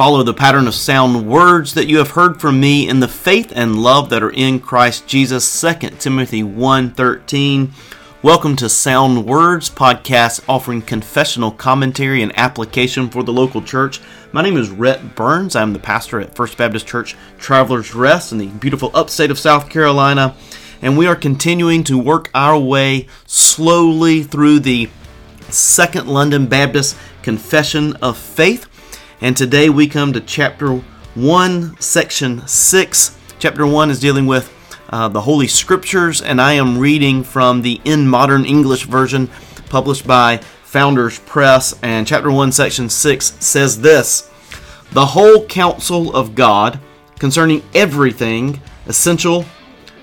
Follow the pattern of sound words that you have heard from me in the faith and love that are in Christ Jesus. 2 Timothy 1:13. Welcome to Sound Words podcast offering confessional commentary and application for the local church. My name is Rhett Burns. I'm the pastor at First Baptist Church Travelers Rest in the beautiful upstate of South Carolina, and we are continuing to work our way slowly through the Second London Baptist Confession of Faith. And today we come to chapter 1, section 6. Chapter 1 is dealing with uh, the Holy Scriptures, and I am reading from the In Modern English version published by Founders Press. And chapter 1, section 6 says this The whole counsel of God concerning everything essential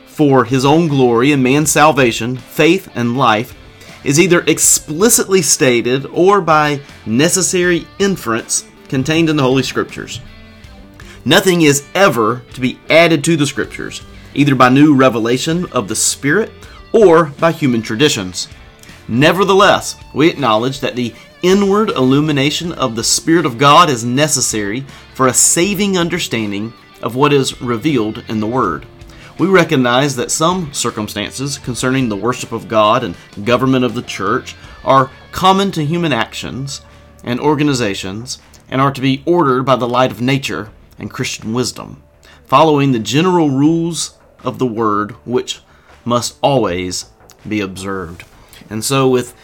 for his own glory and man's salvation, faith, and life is either explicitly stated or by necessary inference contained in the Holy Scriptures. Nothing is ever to be added to the Scriptures, either by new revelation of the Spirit or by human traditions. Nevertheless, we acknowledge that the inward illumination of the Spirit of God is necessary for a saving understanding of what is revealed in the Word. We recognize that some circumstances concerning the worship of God and government of the church are common to human actions and organizations and are to be ordered by the light of nature and Christian wisdom, following the general rules of the word which must always be observed. And so with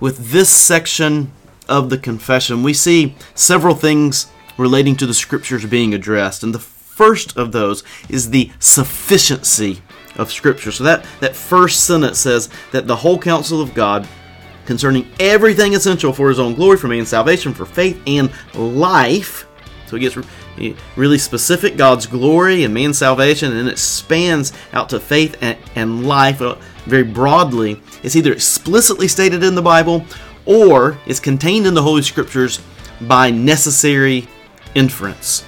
with this section of the confession, we see several things relating to the scriptures being addressed. And the first of those is the sufficiency of scripture. So that that first sentence says that the whole counsel of God concerning everything essential for his own glory, for man's salvation, for faith and life. So he gets really specific God's glory and man's salvation, and it spans out to faith and, and life uh, very broadly. It's either explicitly stated in the Bible or it's contained in the Holy Scriptures by necessary inference.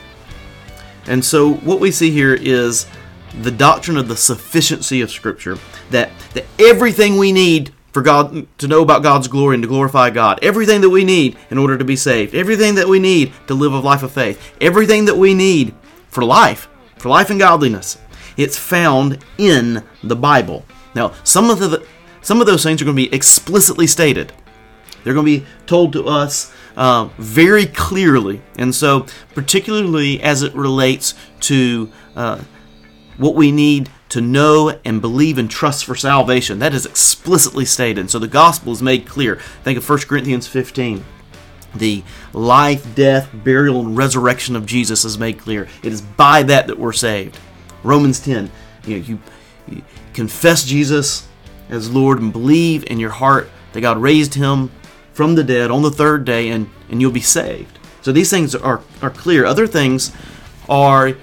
And so what we see here is the doctrine of the sufficiency of Scripture, that, that everything we need for God to know about God's glory and to glorify God. Everything that we need in order to be saved. Everything that we need to live a life of faith. Everything that we need for life, for life and godliness. It's found in the Bible. Now, some of the some of those things are going to be explicitly stated. They're going to be told to us uh, very clearly, and so particularly as it relates to uh, what we need to know and believe and trust for salvation. That is explicitly stated. So the gospel is made clear. Think of 1 Corinthians 15. The life, death, burial, and resurrection of Jesus is made clear. It is by that that we're saved. Romans 10. You, know, you, you confess Jesus as Lord and believe in your heart that God raised him from the dead on the third day and, and you'll be saved. So these things are, are clear. Other things are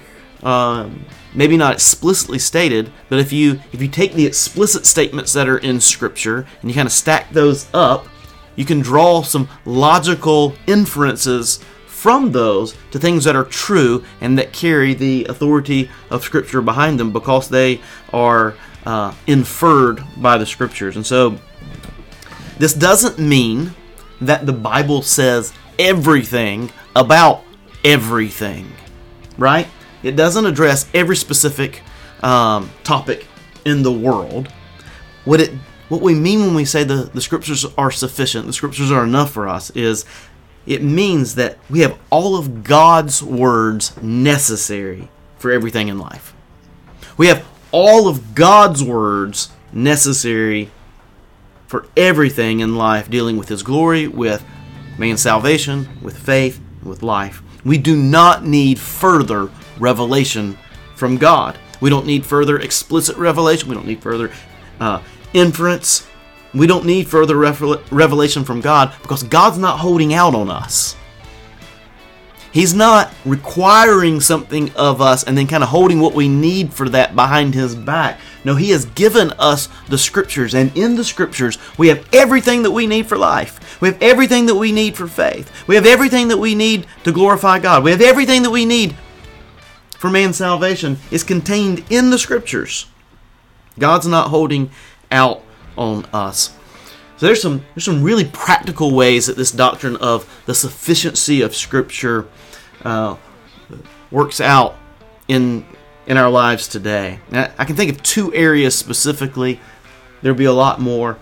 um, maybe not explicitly stated, but if you if you take the explicit statements that are in scripture and you kind of stack those up, you can draw some logical inferences from those to things that are true and that carry the authority of scripture behind them because they are uh, inferred by the scriptures. And so this doesn't mean that the Bible says everything about everything, right? It doesn't address every specific um, topic in the world. What it what we mean when we say the, the scriptures are sufficient, the scriptures are enough for us, is it means that we have all of God's words necessary for everything in life. We have all of God's words necessary for everything in life dealing with His glory, with man's salvation, with faith, with life. We do not need further revelation from God. We don't need further explicit revelation. We don't need further uh, inference. We don't need further revelation from God because God's not holding out on us. He's not requiring something of us and then kind of holding what we need for that behind his back. No, he has given us the scriptures, and in the scriptures, we have everything that we need for life. We have everything that we need for faith. We have everything that we need to glorify God. We have everything that we need for man's salvation is contained in the scriptures. God's not holding out on us. So there's some there's some really practical ways that this doctrine of the sufficiency of Scripture uh, works out in in our lives today. Now, I can think of two areas specifically. There'll be a lot more,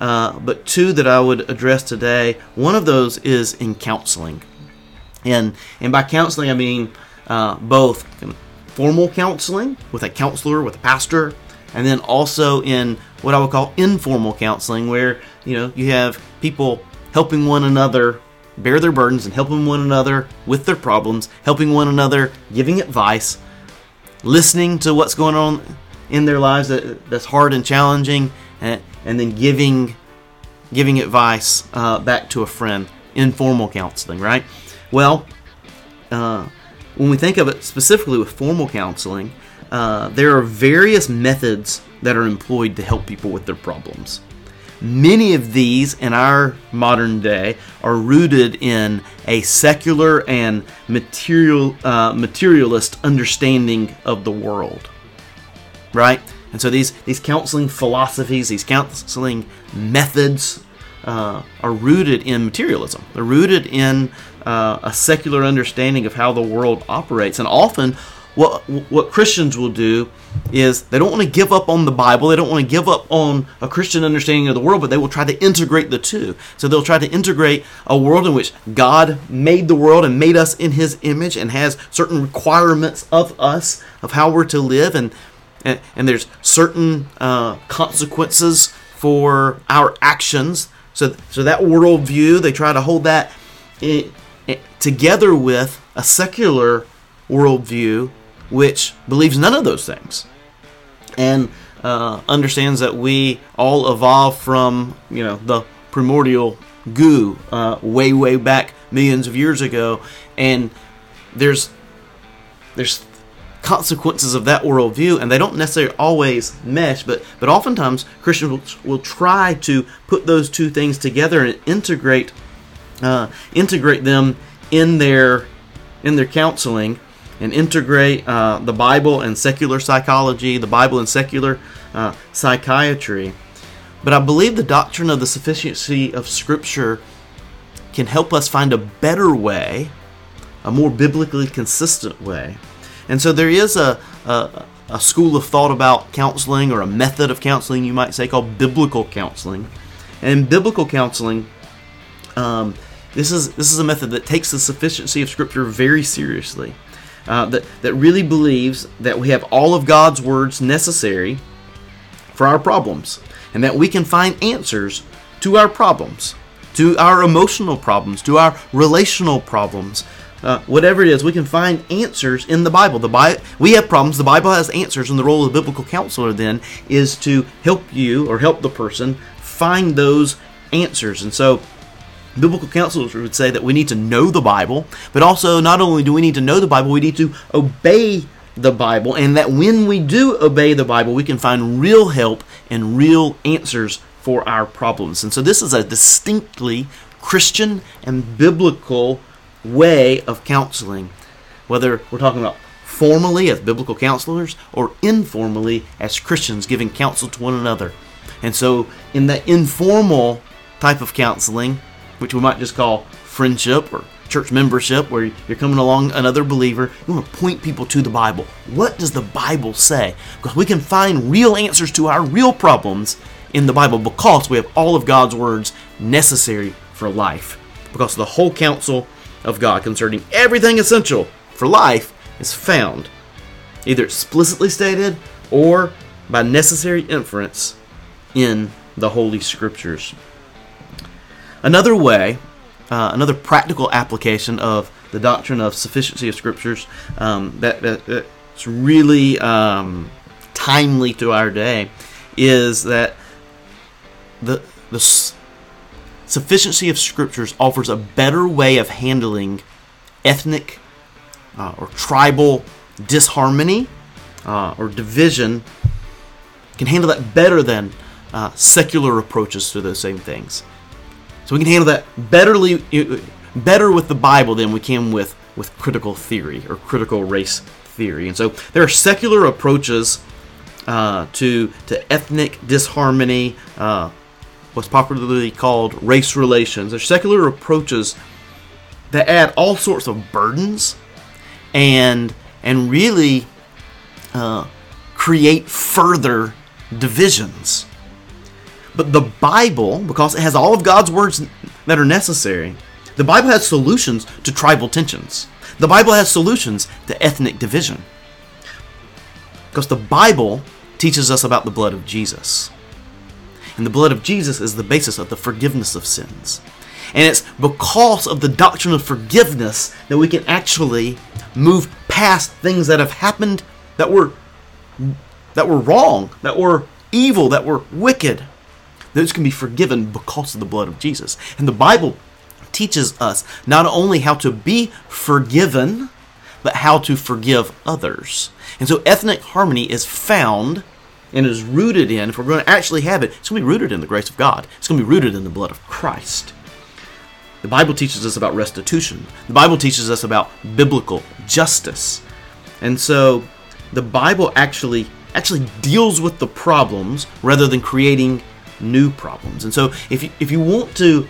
uh, but two that I would address today. One of those is in counseling, and and by counseling I mean uh, both formal counseling with a counselor, with a pastor, and then also in what I would call informal counseling, where you know you have people helping one another bear their burdens and helping one another with their problems, helping one another, giving advice, listening to what's going on in their lives that, that's hard and challenging, and, and then giving giving advice uh, back to a friend. Informal counseling, right? Well, uh, when we think of it specifically with formal counseling, uh, there are various methods that are employed to help people with their problems. Many of these in our modern day are rooted in a secular and material uh, materialist understanding of the world, right? And so these these counseling philosophies, these counseling methods, uh, are rooted in materialism. They're rooted in uh, a secular understanding of how the world operates, and often what what Christians will do is they don't want to give up on the Bible, they don't want to give up on a Christian understanding of the world, but they will try to integrate the two. So they'll try to integrate a world in which God made the world and made us in His image and has certain requirements of us of how we're to live, and and, and there's certain uh, consequences for our actions. So so that worldview they try to hold that together with a secular worldview which believes none of those things and uh, understands that we all evolved from you know the primordial goo uh, way way back millions of years ago. And there's there's consequences of that worldview and they don't necessarily always mesh but but oftentimes christians will, will try to put those two things together and integrate uh, integrate them in their in their counseling and integrate uh, the Bible and secular psychology, the Bible and secular uh, psychiatry. But I believe the doctrine of the sufficiency of Scripture can help us find a better way, a more biblically consistent way. And so there is a, a, a school of thought about counseling, or a method of counseling, you might say, called biblical counseling. And biblical counseling, um, this is this is a method that takes the sufficiency of Scripture very seriously uh, that, that really believes that we have all of God's words necessary for our problems and that we can find answers to our problems, to our emotional problems, to our relational problems. Uh, whatever it is, we can find answers in the Bible. The Bible, we have problems. The Bible has answers, and the role of the biblical counselor then is to help you or help the person find those answers. And so, biblical counselors would say that we need to know the Bible, but also not only do we need to know the Bible, we need to obey the Bible, and that when we do obey the Bible, we can find real help and real answers for our problems. And so this is a distinctly Christian and biblical way of counseling, whether we're talking about formally as biblical counselors or informally as Christians giving counsel to one another. And so in that informal type of counseling, which we might just call friendship or church membership, where you're coming along another believer. You want to point people to the Bible. What does the Bible say? Because we can find real answers to our real problems in the Bible because we have all of God's words necessary for life. Because the whole counsel of God concerning everything essential for life is found, either explicitly stated or by necessary inference in the Holy Scriptures. Another way, uh, another practical application of the doctrine of sufficiency of scriptures um, that, that, that's really um, timely to our day is that the the sufficiency of scriptures offers a better way of handling ethnic uh, or tribal disharmony uh, or division can handle that better than uh, secular approaches to those same things. So we can handle that betterly, better with the Bible than we can with, with critical theory or critical race theory. And so there are secular approaches uh, to, to ethnic disharmony, uh, what's popularly called race relations. There's secular approaches that add all sorts of burdens and and really uh, create further divisions. But the Bible, because it has all of God's words that are necessary, the Bible has solutions to tribal tensions. The Bible has solutions to ethnic division. Because the Bible teaches us about the blood of Jesus. And the blood of Jesus is the basis of the forgiveness of sins. And it's because of the doctrine of forgiveness that we can actually move past things that have happened that were that were wrong, that were evil, that were wicked. Those can be forgiven because of the blood of Jesus. And the Bible teaches us not only how to be forgiven, but how to forgive others. And so ethnic harmony is found and is rooted in, if we're going to actually have it, it's going to be rooted in the grace of God. It's going to be rooted in the blood of Christ. The Bible teaches us about restitution. The Bible teaches us about biblical justice. And so the Bible actually actually deals with the problems rather than creating new problems. And so if you, if you want to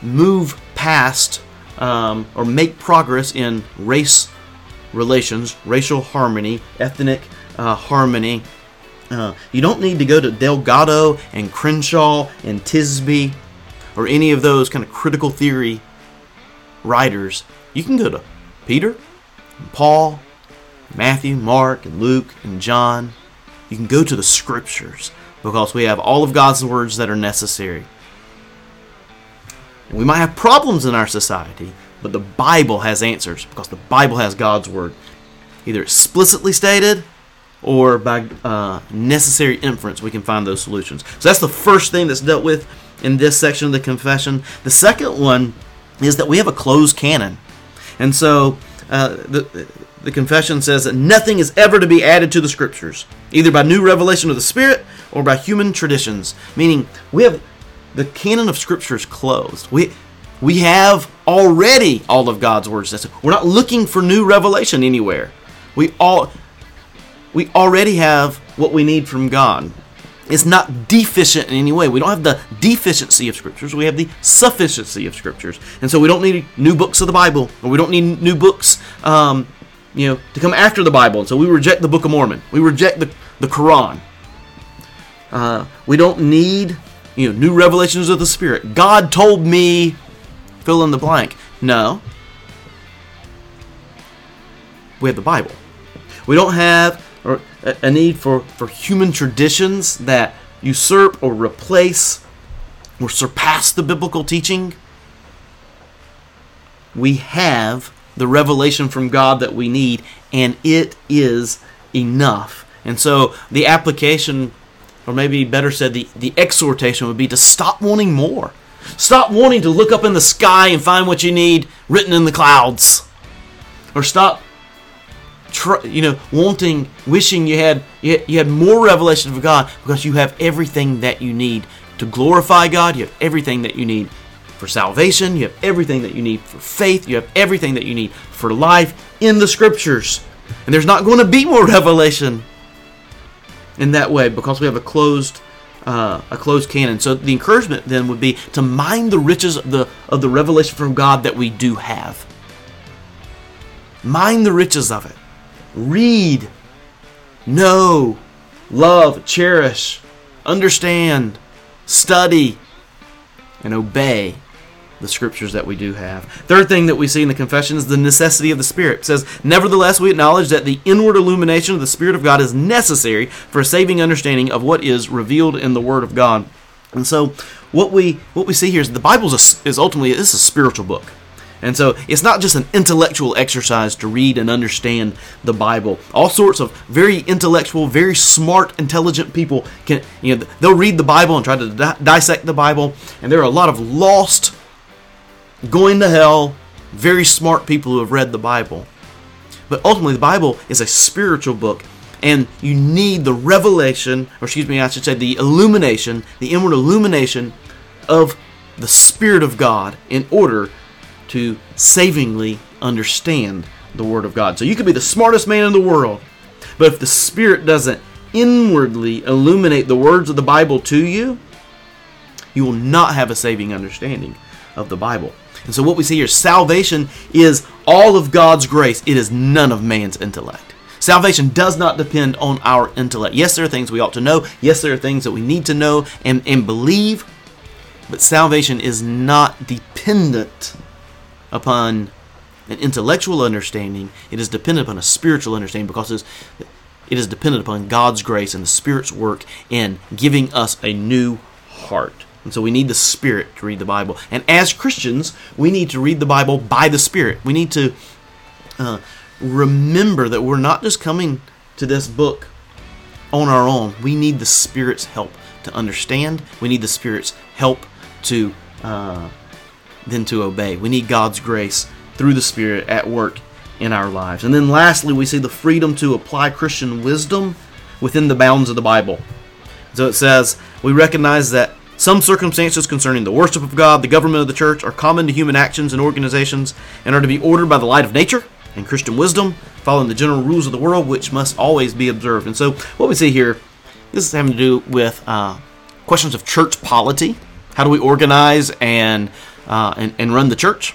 move past um, or make progress in race relations, racial harmony, ethnic uh, harmony, uh, you don't need to go to Delgado and Crenshaw and Tisby or any of those kind of critical theory writers, you can go to Peter, and Paul, Matthew, Mark, and Luke, and John. You can go to the scriptures because we have all of God's words that are necessary. And we might have problems in our society, but the Bible has answers because the Bible has God's word, either explicitly stated or by uh, necessary inference, we can find those solutions. So that's the first thing that's dealt with in this section of the confession. The second one is that we have a closed canon. And so uh, the, the confession says that nothing is ever to be added to the scriptures, either by new revelation of the Spirit or by human traditions. Meaning, we have the canon of scriptures closed. We we have already all of God's words. We're not looking for new revelation anywhere. We all we already have what we need from God It's not deficient in any way. We don't have the deficiency of scriptures. We have the sufficiency of scriptures, and so we don't need new books of the Bible, or we don't need new books, um, you know, to come after the Bible. And so we reject the Book of Mormon. We reject the the Quran. Uh, we don't need you know new revelations of the Spirit. God told me, fill in the blank. No, we have the Bible. We don't have a need for, for human traditions that usurp or replace or surpass the biblical teaching. We have the revelation from God that we need, and it is enough. And so the application, or maybe better said, the, the exhortation would be to stop wanting more. Stop wanting to look up in the sky and find what you need written in the clouds. Or stop you know, wanting, wishing you had you had more revelation of God because you have everything that you need to glorify God. You have everything that you need for salvation. You have everything that you need for faith. You have everything that you need for life in the Scriptures. And there's not going to be more revelation in that way because we have a closed uh, a closed canon. So the encouragement then would be to mine the riches of the of the revelation from God that we do have. Mine the riches of it read, know, love, cherish, understand, study, and obey the scriptures that we do have. Third thing that we see in the confession is the necessity of the Spirit. It says, Nevertheless, we acknowledge that the inward illumination of the Spirit of God is necessary for a saving understanding of what is revealed in the Word of God. And so, what we what we see here is the Bible is, is ultimately this is a spiritual book. And so it's not just an intellectual exercise to read and understand the Bible. All sorts of very intellectual, very smart, intelligent people can, you know, they'll read the Bible and try to di- dissect the Bible. And there are a lot of lost, going to hell, very smart people who have read the Bible. But ultimately, the Bible is a spiritual book. And you need the revelation, or excuse me, I should say the illumination, the inward illumination of the Spirit of God in order to savingly understand the Word of God. So you could be the smartest man in the world, but if the Spirit doesn't inwardly illuminate the words of the Bible to you, you will not have a saving understanding of the Bible. And so what we see here, salvation is all of God's grace. It is none of man's intellect. Salvation does not depend on our intellect. Yes, there are things we ought to know. Yes, there are things that we need to know and, and believe. But salvation is not dependent upon an intellectual understanding. It is dependent upon a spiritual understanding because it is dependent upon God's grace and the Spirit's work in giving us a new heart. And so we need the Spirit to read the Bible. And as Christians, we need to read the Bible by the Spirit. We need to uh, remember that we're not just coming to this book on our own. We need the Spirit's help to understand. We need the Spirit's help to uh, then to obey. We need God's grace through the Spirit at work in our lives. And then lastly, we see the freedom to apply Christian wisdom within the bounds of the Bible. So it says, we recognize that some circumstances concerning the worship of God, the government of the church, are common to human actions and organizations and are to be ordered by the light of nature and Christian wisdom, following the general rules of the world, which must always be observed. And so, what we see here, this is having to do with uh, questions of church polity. How do we organize and, uh, and, and run the church?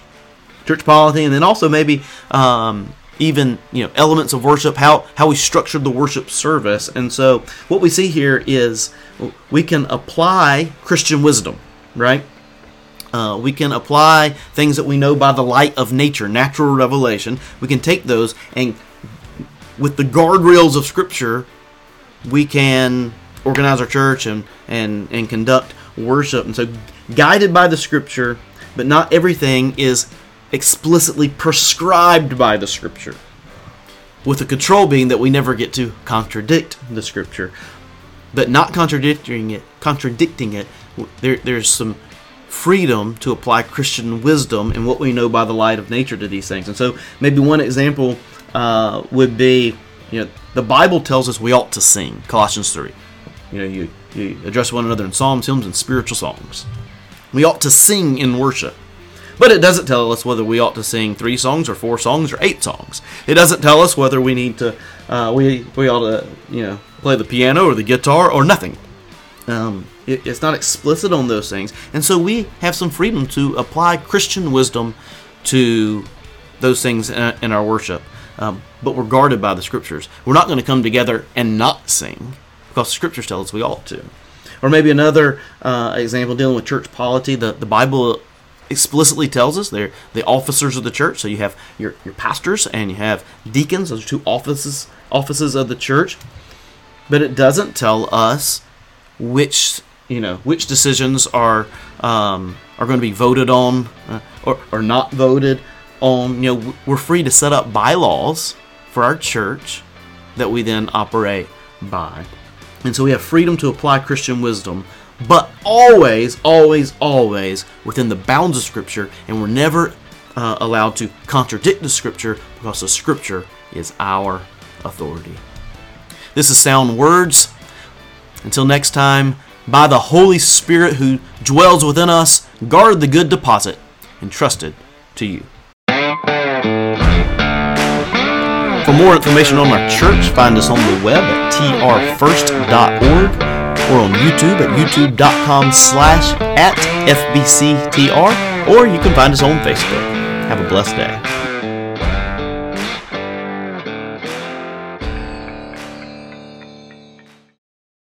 Church polity, and then also maybe um, even you know elements of worship, how how we structured the worship service. And so, what we see here is we can apply Christian wisdom, right? Uh, we can apply things that we know by the light of nature, natural revelation. We can take those and, with the guardrails of Scripture, we can organize our church and, and, and conduct worship. And so, guided by the Scripture, but not everything is explicitly prescribed by the Scripture. With the control being that we never get to contradict the Scripture, but not contradicting it. Contradicting it, there, there's some freedom to apply Christian wisdom and what we know by the light of nature to these things. And so, maybe one example uh, would be, you know, the Bible tells us we ought to sing. Colossians three. You know, you, you address one another in psalms, hymns, and spiritual songs. We ought to sing in worship. But it doesn't tell us whether we ought to sing three songs or four songs or eight songs. It doesn't tell us whether we need to, uh, we, we ought to, you know, play the piano or the guitar or nothing. Um, it, it's not explicit on those things. And so we have some freedom to apply Christian wisdom to those things in, in our worship. Um, but we're guarded by the scriptures. We're not going to come together and not sing because the scriptures tell us we ought to. Or maybe another uh, example dealing with church polity. The, the Bible explicitly tells us they're the officers of the church. So you have your, your pastors and you have deacons. Those are two offices offices of the church. But it doesn't tell us which you know which decisions are um, are going to be voted on uh, or, or not voted on. You know we're free to set up bylaws for our church that we then operate by. And so we have freedom to apply Christian wisdom but always, always, always within the bounds of Scripture, and we're never uh, allowed to contradict the Scripture because the Scripture is our authority. This is Sound Words. Until next time, by the Holy Spirit who dwells within us, guard the good deposit entrusted to you. For more information on our church, find us on the web at trfirst.org or on YouTube at youtube.com slash at FBCTR, or you can find us on Facebook. Have a blessed day.